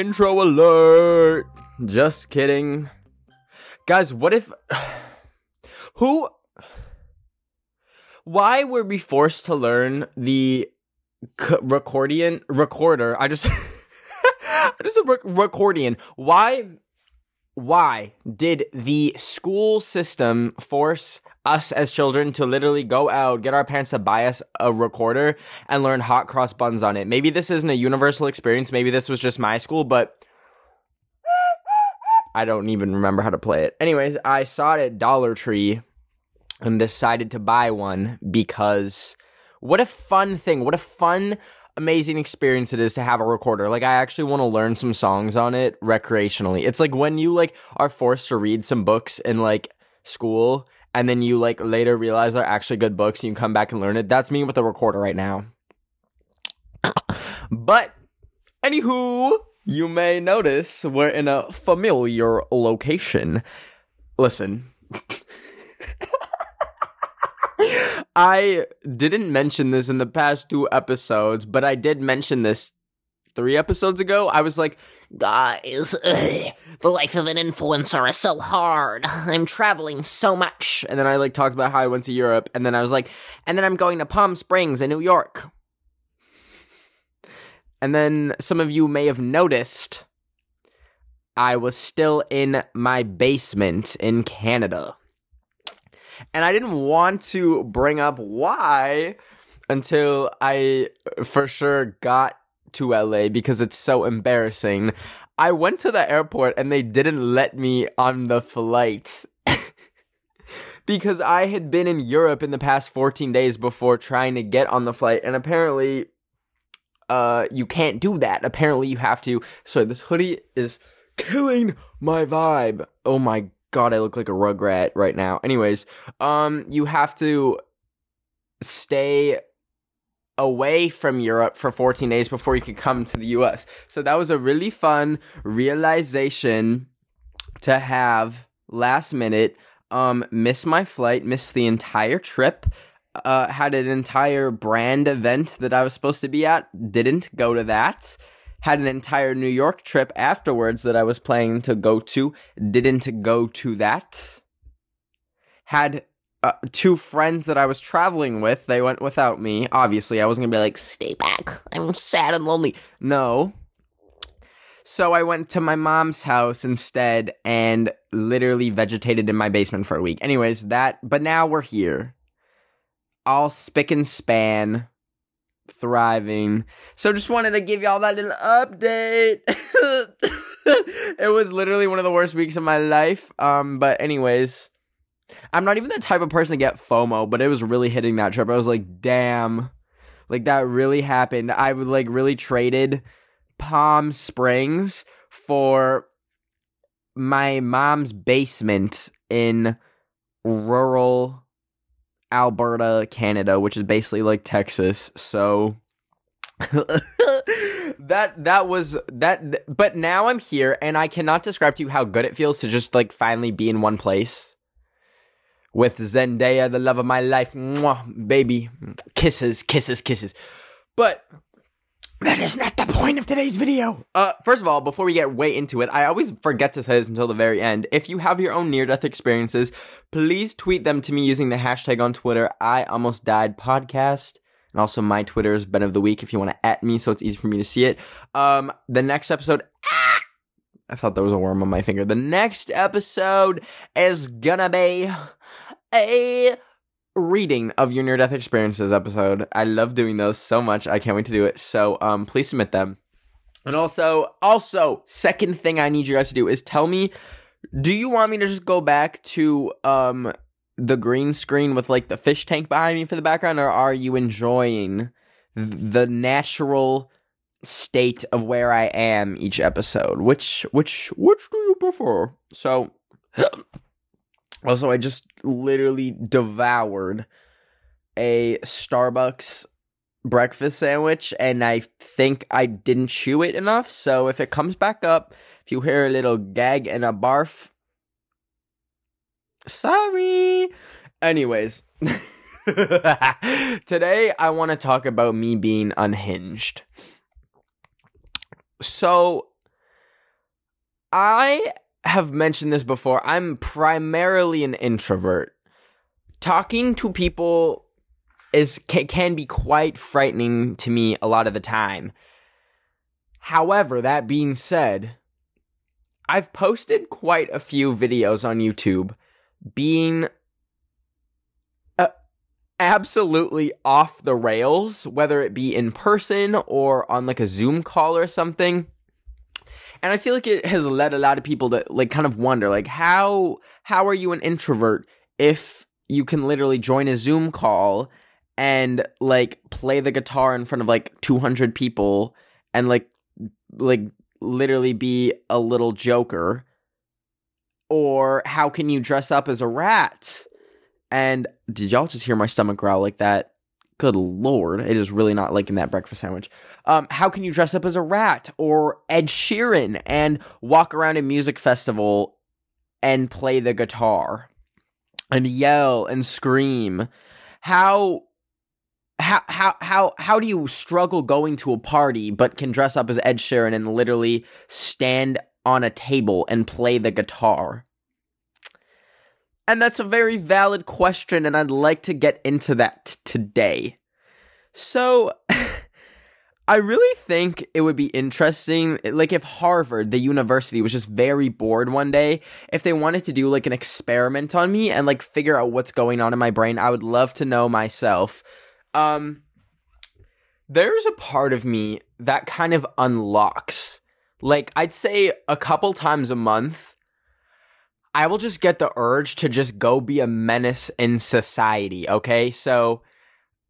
intro alert. Just kidding. Guys, what if. Who. Why were we forced to learn the c- recordian recorder? I just. I just said rec- recordian. Why. Why did the school system force us as children to literally go out, get our parents to buy us a recorder, and learn hot cross buns on it? Maybe this isn't a universal experience. Maybe this was just my school, but I don't even remember how to play it. Anyways, I saw it at Dollar Tree and decided to buy one because what a fun thing. What a fun, amazing experience it is to have a recorder. Like I actually want to learn some songs on it recreationally. It's like when you like are forced to read some books in like school and then you like later realize they're actually good books and you come back and learn it. That's me with the recorder right now. But anywho, you may notice we're in a familiar location. Listen. I didn't mention this in the past two episodes, but I did mention this three episodes ago. I was like, Guys, ugh, the life of an influencer is so hard. I'm traveling so much. and then I like talked about how I went to Europe, and then I was like, and then I'm going to Palm Springs in New York. And then some of you may have noticed I was still in my basement in Canada. And I didn't want to bring up why until I for sure got to LA because it's so embarrassing. I went to the airport and they didn't let me on the flight because I had been in Europe in the past 14 days before trying to get on the flight and apparently uh you can't do that. Apparently you have to So this hoodie is killing my vibe. Oh my god, I look like a rugrat right now. Anyways, um you have to stay away from Europe for 14 days before you could come to the US. So that was a really fun realization to have last minute. Um, miss my flight, miss the entire trip. Uh, had an entire brand event that I was supposed to be at. Didn't go to that. Had an entire New York trip afterwards that I was planning to go to. Didn't go to that. Had uh, two friends that I was traveling with. They went without me. Obviously, I wasn't gonna be like, Stay back. I'm sad and lonely. no. So I went to my mom's house instead and literally vegetated in my basement for a week. Anyways, that, but now we're here. All spick and span, thriving. So just wanted to give y'all that little update. it was literally one of the worst weeks of my life. Um, but anyways, I'm not even the type of person to get FOMO, but it was really hitting that trip. I was like, damn. Like that really happened. I would like really traded Palm Springs for my mom's basement in rural Alberta, Canada, which is basically like Texas. So that that was that but now I'm here and I cannot describe to you how good it feels to just like finally be in one place with Zendaya, the love of my life. Mwah, baby. Kisses, kisses, kisses. But that is not the point of today's video. Uh, first of all, before we get way into it, I always forget to say this until the very end. If you have your own near death experiences, please tweet them to me using the hashtag on Twitter, I almost died podcast. And also my Twitter is Ben of the Week if you want to at me so it's easy for me to see it. Um, the next episode, ah, I thought there was a worm on my finger. The next episode is gonna be a reading of your near death experiences episode. I love doing those so much. I can't wait to do it. So um please submit them. And also, also, second thing I need you guys to do is tell me do you want me to just go back to um the green screen with like the fish tank behind me for the background or are you enjoying the natural state of where I am each episode? Which which which do you prefer? So also I just literally devoured a Starbucks breakfast sandwich and I think I didn't chew it enough. So if it comes back up, if you hear a little gag and a barf, sorry. Anyways, today I want to talk about me being unhinged. So I have mentioned this before. I'm primarily an introvert. Talking to people is can, can be quite frightening to me a lot of the time. However, that being said, I've posted quite a few videos on YouTube being uh, absolutely off the rails, whether it be in person or on like a Zoom call or something. And I feel like it has led a lot of people to like kind of wonder like how how are you an introvert if you can literally join a Zoom call and like play the guitar in front of like 200 people and like like literally be a little joker? Or how can you dress up as a rat? And did y'all just hear my stomach growl like that good lord. It is really not liking that breakfast sandwich. Um how can you dress up as a rat or ed sheeran and walk around a music festival and play the guitar and yell and scream? How how how how how do you struggle going to a party but can dress up as Ed Sheeran and literally stand on a table and play the guitar? And that's a very valid question and I'd like to get into that today. So I really think it would be interesting, like if Harvard, the university, was just very bored one day, if they wanted to do like an experiment on me and like figure out what's going on in my brain, I would love to know myself. Um, there's a part of me that kind of unlocks. Like, I'd say a couple times a month, I will just get the urge to just go be a menace in society, okay? So,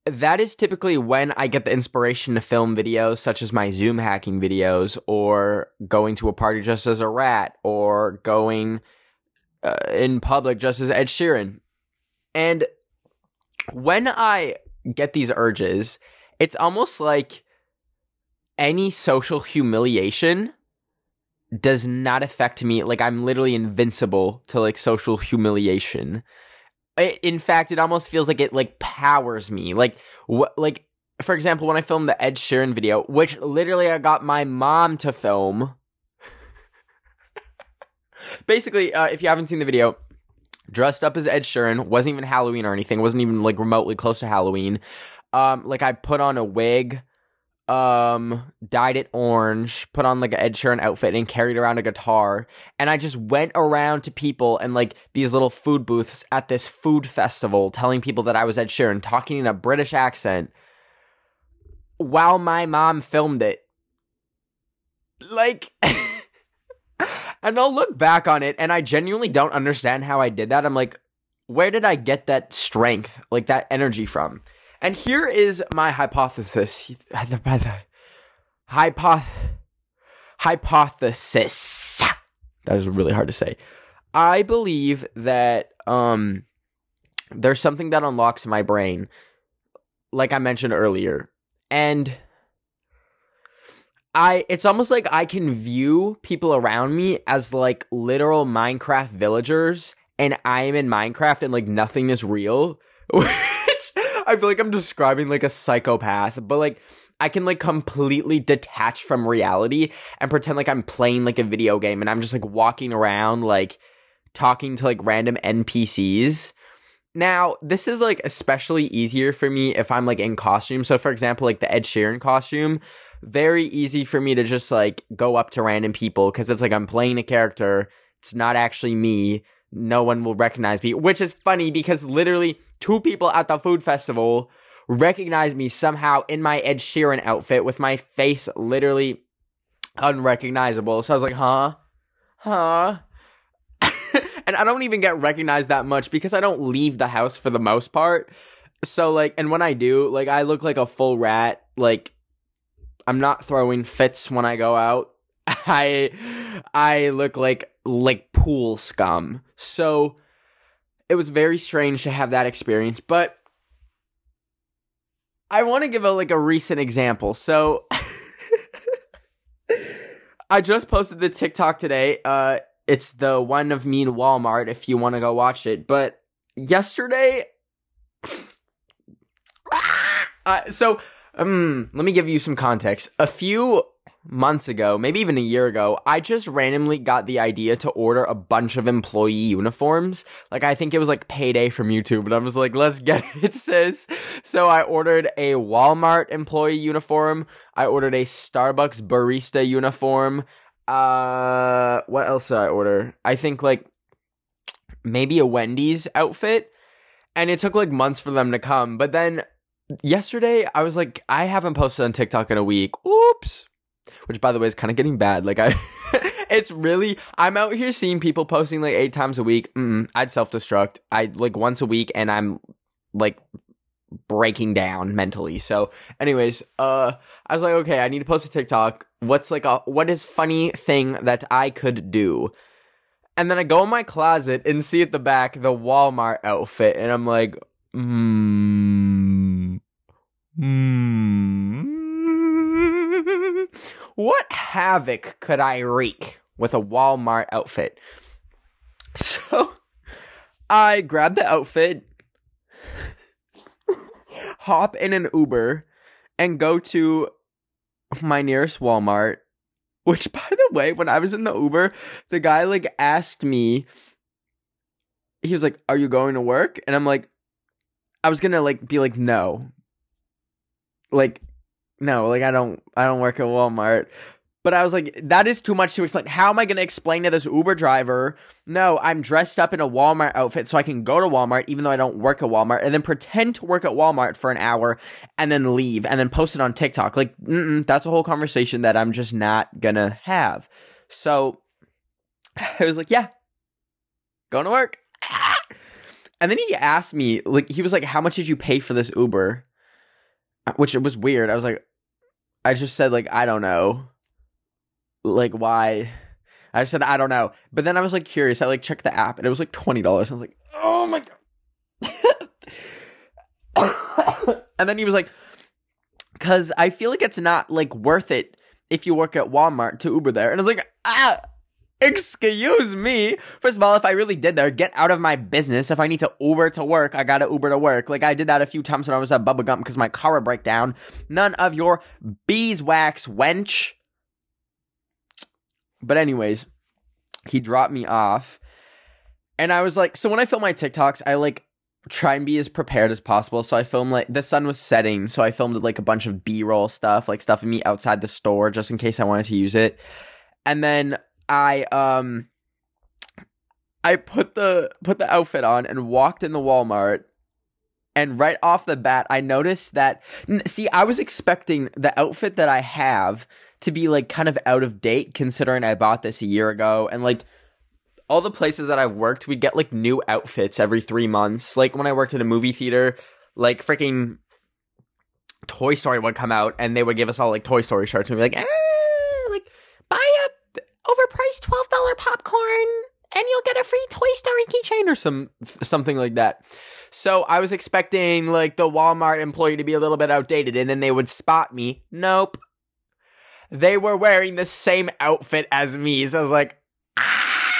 that is typically when I get the inspiration to film videos, such as my Zoom hacking videos, or going to a party just as a rat, or going uh, in public just as Ed Sheeran. And when I get these urges, it's almost like any social humiliation does not affect me. Like I'm literally invincible to like social humiliation. It, in fact, it almost feels like it like powers me. Like what? Like for example, when I filmed the Ed Sheeran video, which literally I got my mom to film. Basically, uh, if you haven't seen the video, dressed up as Ed Sheeran. wasn't even Halloween or anything. wasn't even like remotely close to Halloween. Um, like I put on a wig, um, dyed it orange, put on like an Ed Sheeran outfit, and carried around a guitar. And I just went around to people and like these little food booths at this food festival, telling people that I was Ed Sheeran, talking in a British accent, while my mom filmed it. Like. and I'll look back on it and I genuinely don't understand how I did that. I'm like, where did I get that strength, like that energy from? And here is my hypothesis. Hypoth hypothesis. That is really hard to say. I believe that um there's something that unlocks my brain like I mentioned earlier. And I it's almost like I can view people around me as like literal Minecraft villagers and I am in Minecraft and like nothing is real. I feel like I'm describing like a psychopath, but like I can like completely detach from reality and pretend like I'm playing like a video game and I'm just like walking around like talking to like random NPCs. Now, this is like especially easier for me if I'm like in costume. So for example, like the Ed Sheeran costume, very easy for me to just like go up to random people because it's like I'm playing a character. It's not actually me. No one will recognize me, which is funny because literally two people at the food festival recognized me somehow in my Ed Sheeran outfit with my face literally unrecognizable. So I was like, huh? Huh? and I don't even get recognized that much because I don't leave the house for the most part. So like and when I do, like I look like a full rat, like I'm not throwing fits when I go out. I I look like like pool scum. So it was very strange to have that experience, but I want to give a like a recent example. So I just posted the TikTok today. Uh it's the one of me in Walmart if you want to go watch it. But yesterday uh, so um, let me give you some context. A few months ago, maybe even a year ago, I just randomly got the idea to order a bunch of employee uniforms. Like, I think it was like payday from YouTube, and I was like, let's get it, sis. So I ordered a Walmart employee uniform. I ordered a Starbucks barista uniform. Uh, what else did I order? I think like maybe a Wendy's outfit. And it took like months for them to come. But then yesterday, I was like, I haven't posted on TikTok in a week. Oops. Which, by the way, is kind of getting bad. Like, I, it's really, I'm out here seeing people posting like eight times a week. Mm-mm, I'd self destruct. I like once a week, and I'm like breaking down mentally. So, anyways, uh, I was like, okay, I need to post a TikTok. What's like a what is funny thing that I could do? And then I go in my closet and see at the back the Walmart outfit, and I'm like, hmm, hmm, what havoc could I wreak with a Walmart outfit? So I grab the outfit, hop in an Uber, and go to my nearest Walmart. Which, by the way, when I was in the Uber, the guy like asked me, he was like, Are you going to work? And I'm like, I was gonna like be like, No. Like, no, like I don't I don't work at Walmart. But I was like, that is too much to explain. How am I going to explain to this Uber driver? No, I'm dressed up in a Walmart outfit so I can go to Walmart even though I don't work at Walmart and then pretend to work at Walmart for an hour and then leave and then post it on TikTok. Like, that's a whole conversation that I'm just not going to have. So I was like, yeah, going to work. And then he asked me, like, he was like, how much did you pay for this Uber? Uh, which it was weird. I was like, I just said, like, I don't know like why I said I don't know. But then I was like curious. I like checked the app and it was like twenty dollars. I was like, oh my god. and then he was like, cause I feel like it's not like worth it if you work at Walmart to Uber there. And I was like, ah excuse me. First of all, if I really did there, get out of my business. If I need to Uber to work, I gotta Uber to work. Like I did that a few times when I was at Bubba Gump because my car would break down. None of your beeswax wench. But anyways, he dropped me off. And I was like, so when I film my TikToks, I like try and be as prepared as possible. So I filmed like the sun was setting, so I filmed like a bunch of B-roll stuff, like stuff of me outside the store just in case I wanted to use it. And then I um I put the put the outfit on and walked in the Walmart and right off the bat I noticed that see I was expecting the outfit that I have to be like kind of out of date considering I bought this a year ago and like all the places that I've worked, we'd get like new outfits every three months. Like when I worked at a movie theater, like freaking Toy Story would come out and they would give us all like Toy Story shirts and be like, eh, overpriced twelve dollar popcorn and you'll get a free Toy Story keychain or some something like that. So I was expecting like the Walmart employee to be a little bit outdated and then they would spot me. Nope they were wearing the same outfit as me. So I was like, ah!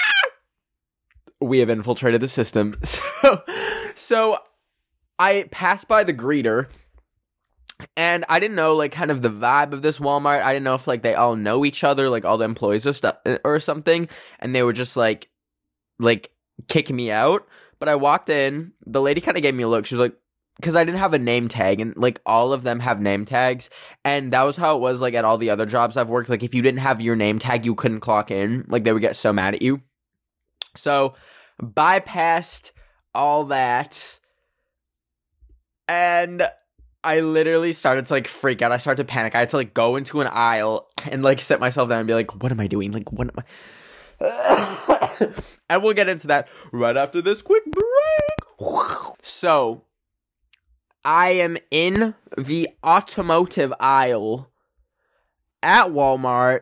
we have infiltrated the system. So, so I passed by the greeter and I didn't know like kind of the vibe of this Walmart. I didn't know if like they all know each other, like all the employees or stuff eh, or something. And they were just like, like kicking me out. But I walked in, the lady kind of gave me a look. She was like, because I didn't have a name tag, and like all of them have name tags, and that was how it was like at all the other jobs I've worked. Like if you didn't have your name tag, you couldn't clock in. Like they would get so mad at you. So bypassed all that, and I literally started to like freak out. I started to panic. I had to like go into an aisle and like sit myself down and be like, "What am I doing? Like what am I?" and we'll get into that right after this quick break. So I am in the automotive aisle at Walmart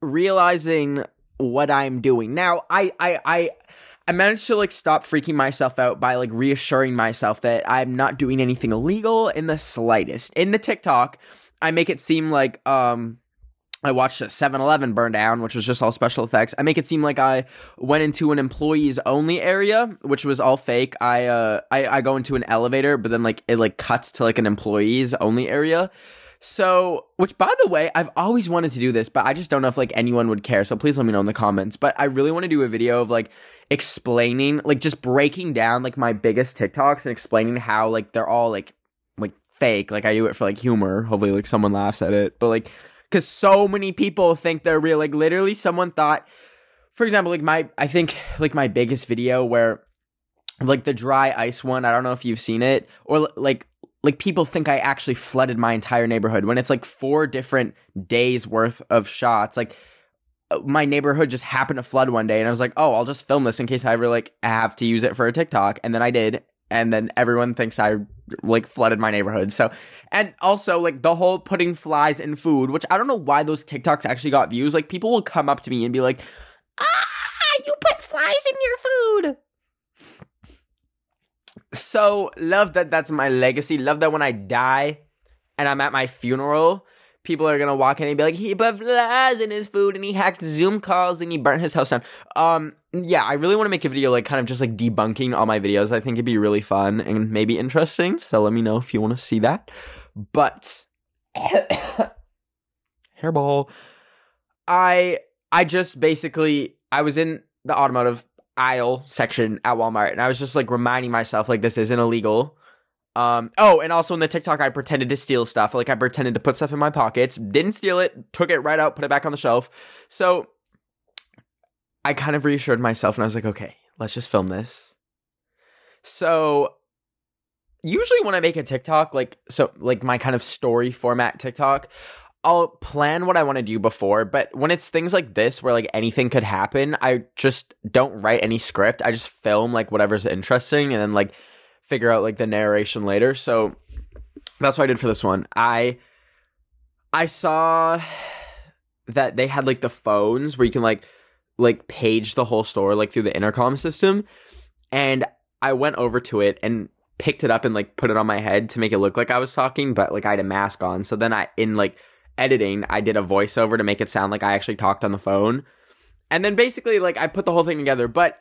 realizing what I'm doing. Now, I I I I managed to like stop freaking myself out by like reassuring myself that I'm not doing anything illegal in the slightest. In the TikTok, I make it seem like um I watched a 7-Eleven burn down, which was just all special effects. I make it seem like I went into an employees only area, which was all fake. I uh I, I go into an elevator, but then like it like cuts to like an employees only area. So, which by the way, I've always wanted to do this, but I just don't know if like anyone would care. So please let me know in the comments. But I really want to do a video of like explaining, like just breaking down like my biggest TikToks and explaining how like they're all like like fake. Like I do it for like humor. Hopefully like someone laughs at it. But like cuz so many people think they're real. Like literally someone thought for example, like my I think like my biggest video where like the dry ice one, I don't know if you've seen it or like like people think I actually flooded my entire neighborhood when it's like four different days worth of shots. Like uh, my neighborhood just happened to flood one day and I was like, "Oh, I'll just film this in case I ever like have to use it for a TikTok." And then I did, and then everyone thinks I like flooded my neighborhood. So, and also like the whole putting flies in food, which I don't know why those TikToks actually got views. Like people will come up to me and be like, "Ah, you put flies in your food." So love that that's my legacy. Love that when I die and I'm at my funeral, people are gonna walk in and be like, he put flies in his food and he hacked Zoom calls and he burnt his house down. Um, yeah, I really want to make a video like kind of just like debunking all my videos. I think it'd be really fun and maybe interesting. So let me know if you want to see that. But hairball, I I just basically I was in the automotive aisle section at Walmart, and I was just like reminding myself like this isn't illegal. Um. Oh, and also in the TikTok, I pretended to steal stuff. Like I pretended to put stuff in my pockets, didn't steal it, took it right out, put it back on the shelf. So I kind of reassured myself, and I was like, okay, let's just film this. So usually when I make a TikTok, like so, like my kind of story format TikTok, I'll plan what I want to do before, but when it's things like this where like anything could happen, I just don't write any script. I just film like whatever's interesting and then like figure out like the narration later. So that's what I did for this one. I I saw that they had like the phones where you can like like page the whole store like through the intercom system and I went over to it and picked it up and like put it on my head to make it look like I was talking, but like I had a mask on. So then I in like editing, I did a voiceover to make it sound like I actually talked on the phone. And then basically, like, I put the whole thing together. But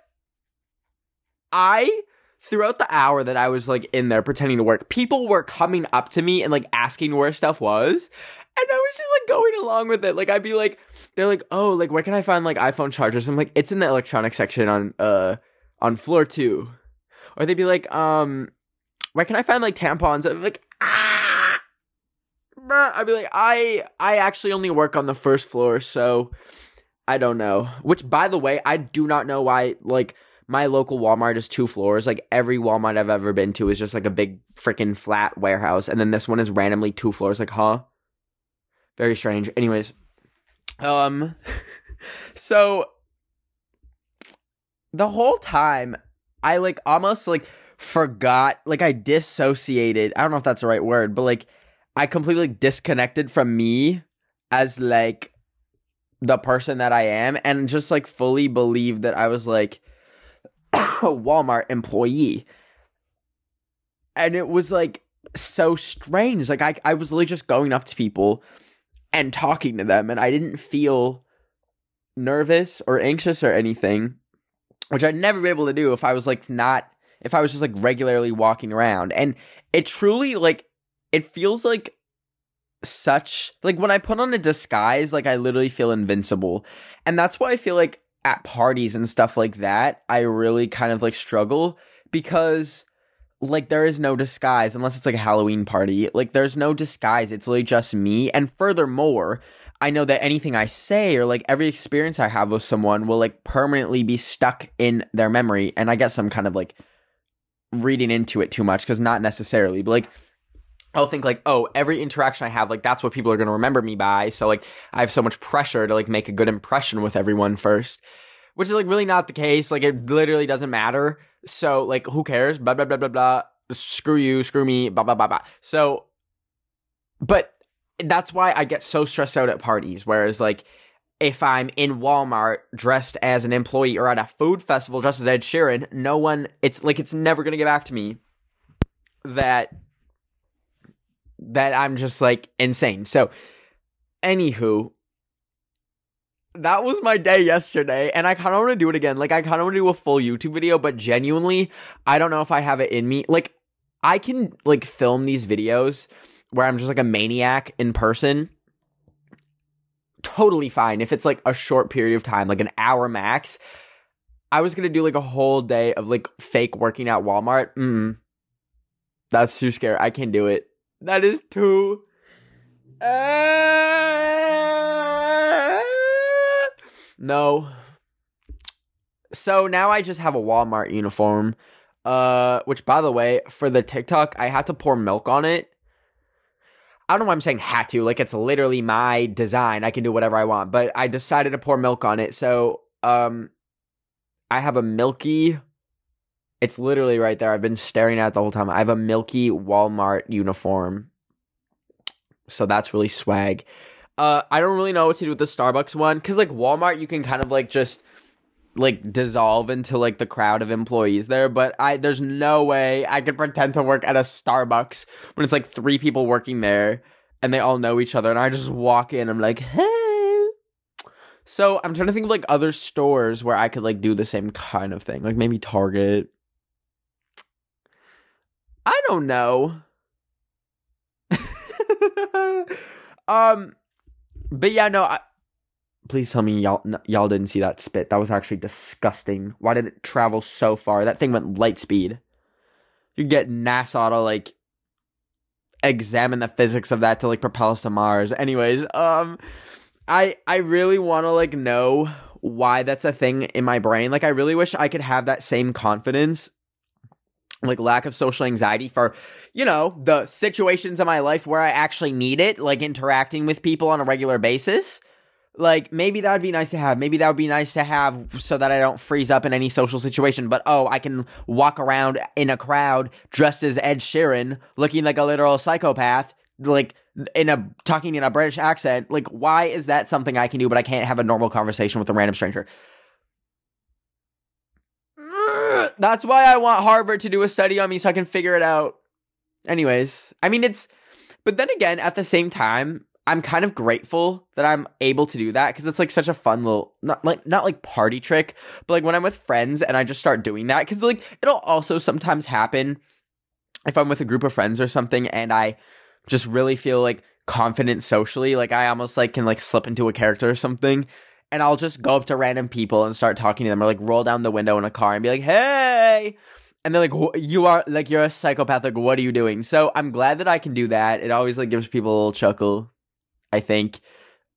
I, throughout the hour that I was, like, in there pretending to work, people were coming up to me and, like, asking where stuff was. And I was just, like, going along with it. Like, I'd be like, they're like, oh, like, where can I find, like, iPhone chargers? I'm like, it's in the electronics section on, uh, on floor two. Or they'd be like, um, where can I find, like, tampons? I'm like, ah! I'd be like, I I actually only work on the first floor, so I don't know. Which, by the way, I do not know why. Like my local Walmart is two floors. Like every Walmart I've ever been to is just like a big freaking flat warehouse, and then this one is randomly two floors. Like, huh? Very strange. Anyways, um, so the whole time I like almost like forgot, like I dissociated. I don't know if that's the right word, but like I completely disconnected from me as like the person that I am and just like fully believed that I was like a Walmart employee. And it was like so strange. Like I I was literally just going up to people and talking to them and I didn't feel nervous or anxious or anything, which I'd never be able to do if I was like not if I was just like regularly walking around. And it truly like it feels like such like when I put on a disguise, like I literally feel invincible. And that's why I feel like at parties and stuff like that, I really kind of like struggle because like there is no disguise unless it's like a Halloween party. Like there's no disguise. It's literally just me. And furthermore, I know that anything I say or like every experience I have with someone will like permanently be stuck in their memory. And I guess I'm kind of like reading into it too much because not necessarily, but like I'll think like, oh, every interaction I have, like that's what people are going to remember me by. So like I have so much pressure to like make a good impression with everyone first, which is like really not the case. Like it literally doesn't matter. So like who cares? Blah blah blah blah blah. Screw you, screw me, blah blah blah blah. So, but that's why I get so stressed out at parties. Whereas like if I'm in Walmart dressed as an employee or at a food festival dressed as Ed Sheeran, no one, it's like it's never going to get back to me that that I'm just like insane. So, anywho, that was my day yesterday, and I kind of want to do it again. Like, I kind of want to do a full YouTube video, but genuinely, I don't know if I have it in me. Like, I can like film these videos where I'm just like a maniac in person, totally fine. If it's like a short period of time, like an hour max, I was gonna do like a whole day of like fake working at Walmart. Mm, that's too scary. I can't do it. That is too. Uh, no. So now I just have a Walmart uniform. Uh, which by the way, for the TikTok, I had to pour milk on it. I don't know why I'm saying had to. Like it's literally my design. I can do whatever I want. But I decided to pour milk on it. So um I have a milky it's literally right there. I've been staring at it the whole time. I have a milky Walmart uniform. So that's really swag. Uh I don't really know what to do with the Starbucks one cuz like Walmart you can kind of like just like dissolve into like the crowd of employees there, but I there's no way I could pretend to work at a Starbucks when it's like three people working there and they all know each other and I just walk in I'm like, "Hey." So, I'm trying to think of like other stores where I could like do the same kind of thing. Like maybe Target. I don't know. um but yeah, no, I, please tell me y'all y'all didn't see that spit. That was actually disgusting. Why did it travel so far? That thing went light speed. You get NASA to like examine the physics of that to like propel us to Mars. Anyways, um I I really want to like know why that's a thing in my brain. Like I really wish I could have that same confidence like lack of social anxiety for you know the situations in my life where I actually need it, like interacting with people on a regular basis. Like maybe that would be nice to have. Maybe that would be nice to have so that I don't freeze up in any social situation. But oh, I can walk around in a crowd dressed as Ed Sheeran, looking like a literal psychopath, like in a talking in a British accent. Like why is that something I can do, but I can't have a normal conversation with a random stranger? That's why I want Harvard to do a study on me so I can figure it out. Anyways, I mean, it's, but then again, at the same time, I'm kind of grateful that I'm able to do that because it's like such a fun little, not like, not like party trick, but like when I'm with friends and I just start doing that, because like it'll also sometimes happen if I'm with a group of friends or something and I just really feel like confident socially, like I almost like can like slip into a character or something and I'll just go up to random people and start talking to them or like roll down the window in a car and be like, "Hey." And they're like, "You are like you're a psychopath. Like, what are you doing?" So I'm glad that I can do that. It always like gives people a little chuckle. I think.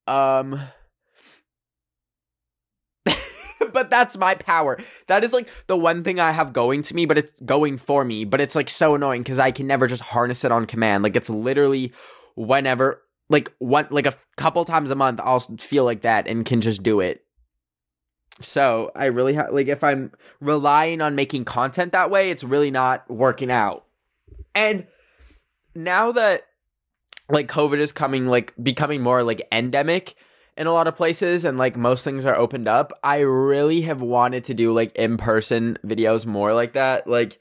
Um. but that's my power. That is like the one thing I have going to me, but it's going for me. But it's like so annoying because I can never just harness it on command. Like it's literally whenever like one like a couple times a month I'll feel like that and can just do it. So I really have like if I'm relying on making content that way, it's really not working out. And now that like COVID is coming like becoming more like endemic in a lot of places and like most things are opened up, I really have wanted to do like in-person videos more like that. Like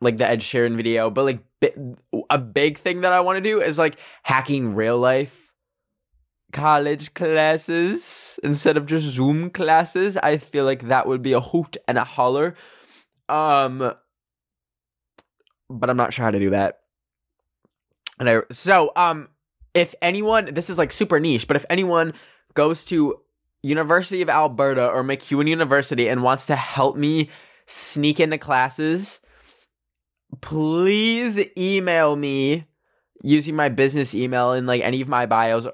like the Ed Sheeran video, but like a big thing that I want to do is like hacking real life college classes instead of just Zoom classes. I feel like that would be a hoot and a holler. Um, but I'm not sure how to do that. And I so um, if anyone, this is like super niche, but if anyone goes to University of Alberta or MacEwan University and wants to help me sneak into classes please email me using my business email in like any of my bios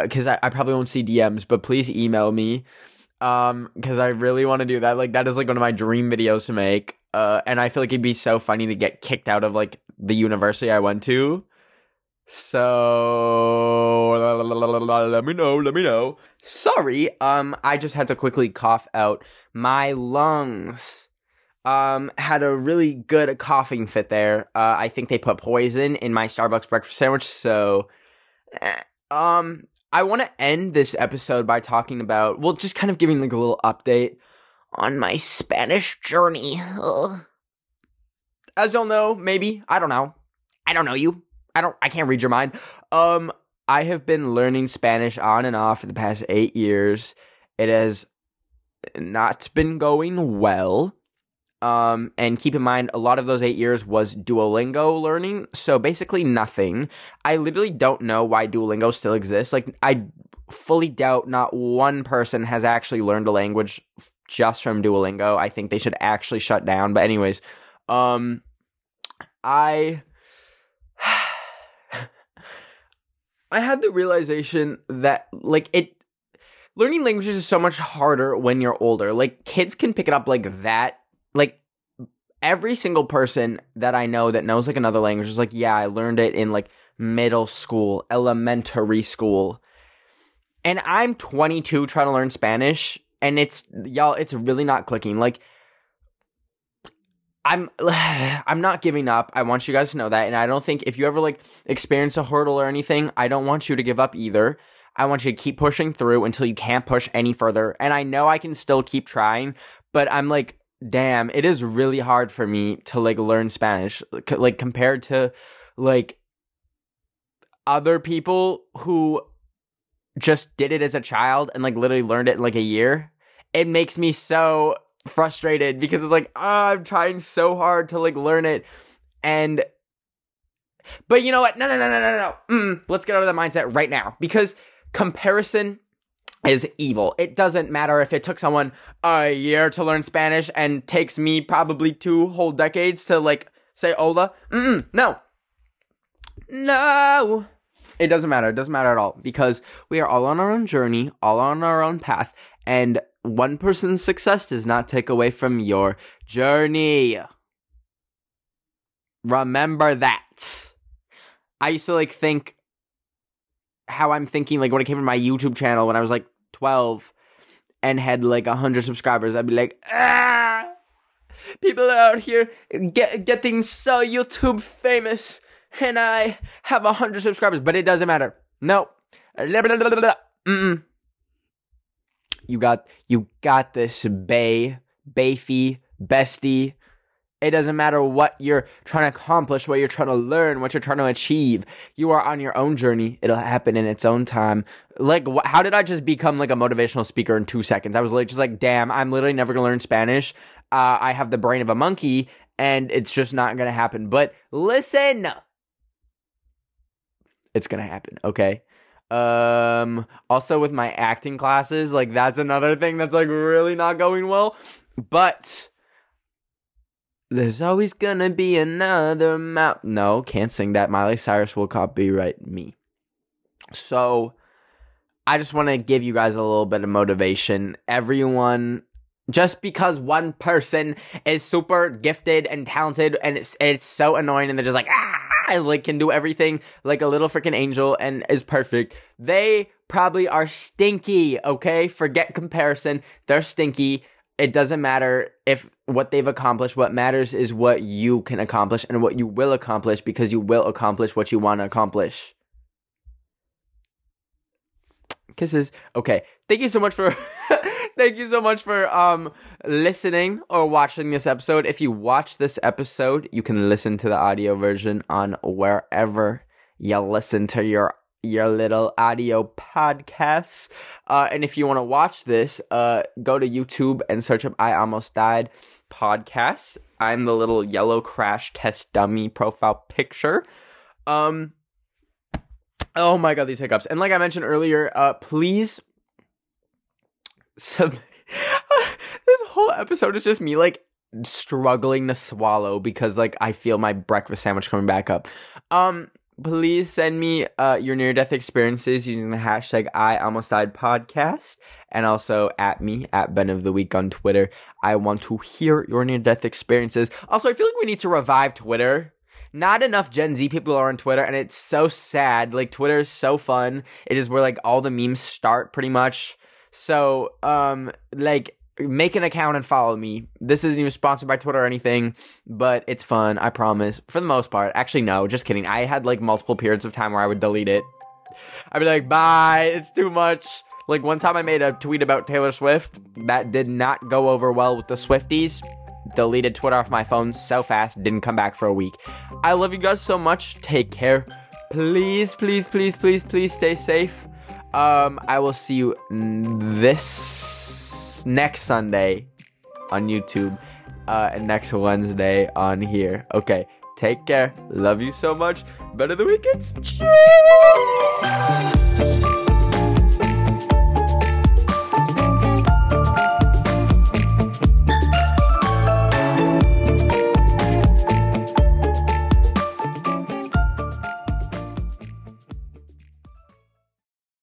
because I, I probably won't see DMs, but please email me um because I really want to do that. Like that is like one of my dream videos to make. Uh, and I feel like it'd be so funny to get kicked out of like the university I went to. So let me know, let me know. Sorry, um, I just had to quickly cough out my lungs um had a really good coughing fit there. Uh, I think they put poison in my Starbucks breakfast sandwich. So, eh, um, I want to end this episode by talking about well, just kind of giving like a little update On my Spanish journey. Ugh. as y'all know, maybe I don't know. I don't know you. I don't. I can't read your mind. Um, I have been learning Spanish on and off for the past eight years. It has not been going well. Um, and keep in mind, a lot of those eight years was Duolingo learning. So basically nothing. I literally don't know why Duolingo still exists. Like, I fully doubt not one person has actually learned a language just from Duolingo. I think they should actually shut down. But anyways, um, I. I had the realization that like it learning languages is so much harder when you're older. Like kids can pick it up like that. Like every single person that I know that knows like another language is like, yeah, I learned it in like middle school, elementary school. And I'm 22 trying to learn Spanish and it's y'all it's really not clicking. Like I'm I'm not giving up. I want you guys to know that and I don't think if you ever like experience a hurdle or anything, I don't want you to give up either. I want you to keep pushing through until you can't push any further. And I know I can still keep trying, but I'm like, damn, it is really hard for me to like learn Spanish, like compared to like other people who just did it as a child and like literally learned it in like a year. It makes me so frustrated because it's like, oh, I'm trying so hard to like learn it. And, but you know what? No, no, no, no, no, no. Mm, let's get out of that mindset right now because comparison is evil. It doesn't matter if it took someone a year to learn Spanish and takes me probably two whole decades to like say hola. Mm-mm, no. No. It doesn't matter. It doesn't matter at all because we are all on our own journey, all on our own path, and one person's success does not take away from your journey. Remember that. I used to like think how I'm thinking like when it came to my YouTube channel when I was like 12 and had like 100 subscribers, I'd be like, ah, people are out here get, getting so YouTube famous and I have 100 subscribers, but it doesn't matter. No. Mm-mm. You got, you got this, Bay, Bayfy, Bestie. It doesn't matter what you're trying to accomplish, what you're trying to learn, what you're trying to achieve. You are on your own journey. It'll happen in its own time. Like, wh- how did I just become like a motivational speaker in two seconds? I was like, just like, damn, I'm literally never gonna learn Spanish. Uh, I have the brain of a monkey, and it's just not gonna happen. But listen, it's gonna happen. Okay. Um. Also, with my acting classes, like that's another thing that's like really not going well. But there's always gonna be another mouth. No, can't sing that. Miley Cyrus will copyright me. So, I just want to give you guys a little bit of motivation. Everyone, just because one person is super gifted and talented, and it's and it's so annoying, and they're just like ah, I like can do everything like a little freaking angel and is perfect. They probably are stinky. Okay, forget comparison. They're stinky it doesn't matter if what they've accomplished. What matters is what you can accomplish and what you will accomplish because you will accomplish what you want to accomplish. Kisses. Okay. Thank you so much for thank you so much for um listening or watching this episode. If you watch this episode, you can listen to the audio version on wherever you listen to your your little audio podcasts. Uh, and if you want to watch this, uh, go to YouTube and search up I Almost Died podcast. I'm the little yellow crash test dummy profile picture. Um, oh my god, these hiccups. And like I mentioned earlier, uh, please sub- this whole episode is just me like struggling to swallow because like I feel my breakfast sandwich coming back up. Um please send me uh, your near death experiences using the hashtag I almost died podcast and also at me at Ben of the Week on Twitter. I want to hear your near death experiences. Also, I feel like we need to revive Twitter. Not enough Gen Z people are on Twitter, and it's so sad. Like Twitter is so fun. It is where like all the memes start, pretty much. So, um, like make an account and follow me. This isn't even sponsored by Twitter or anything, but it's fun, I promise. For the most part. Actually, no, just kidding. I had like multiple periods of time where I would delete it. I'd be like, bye, it's too much. Like one time I made a tweet about Taylor Swift that did not go over well with the Swifties. Deleted Twitter off my phone so fast, didn't come back for a week. I love you guys so much. Take care. Please, please, please, please, please stay safe. Um, I will see you this next Sunday on YouTube. uh, and next Wednesday on here. Okay, take care. Love you so much. Better the weekends. Cheers!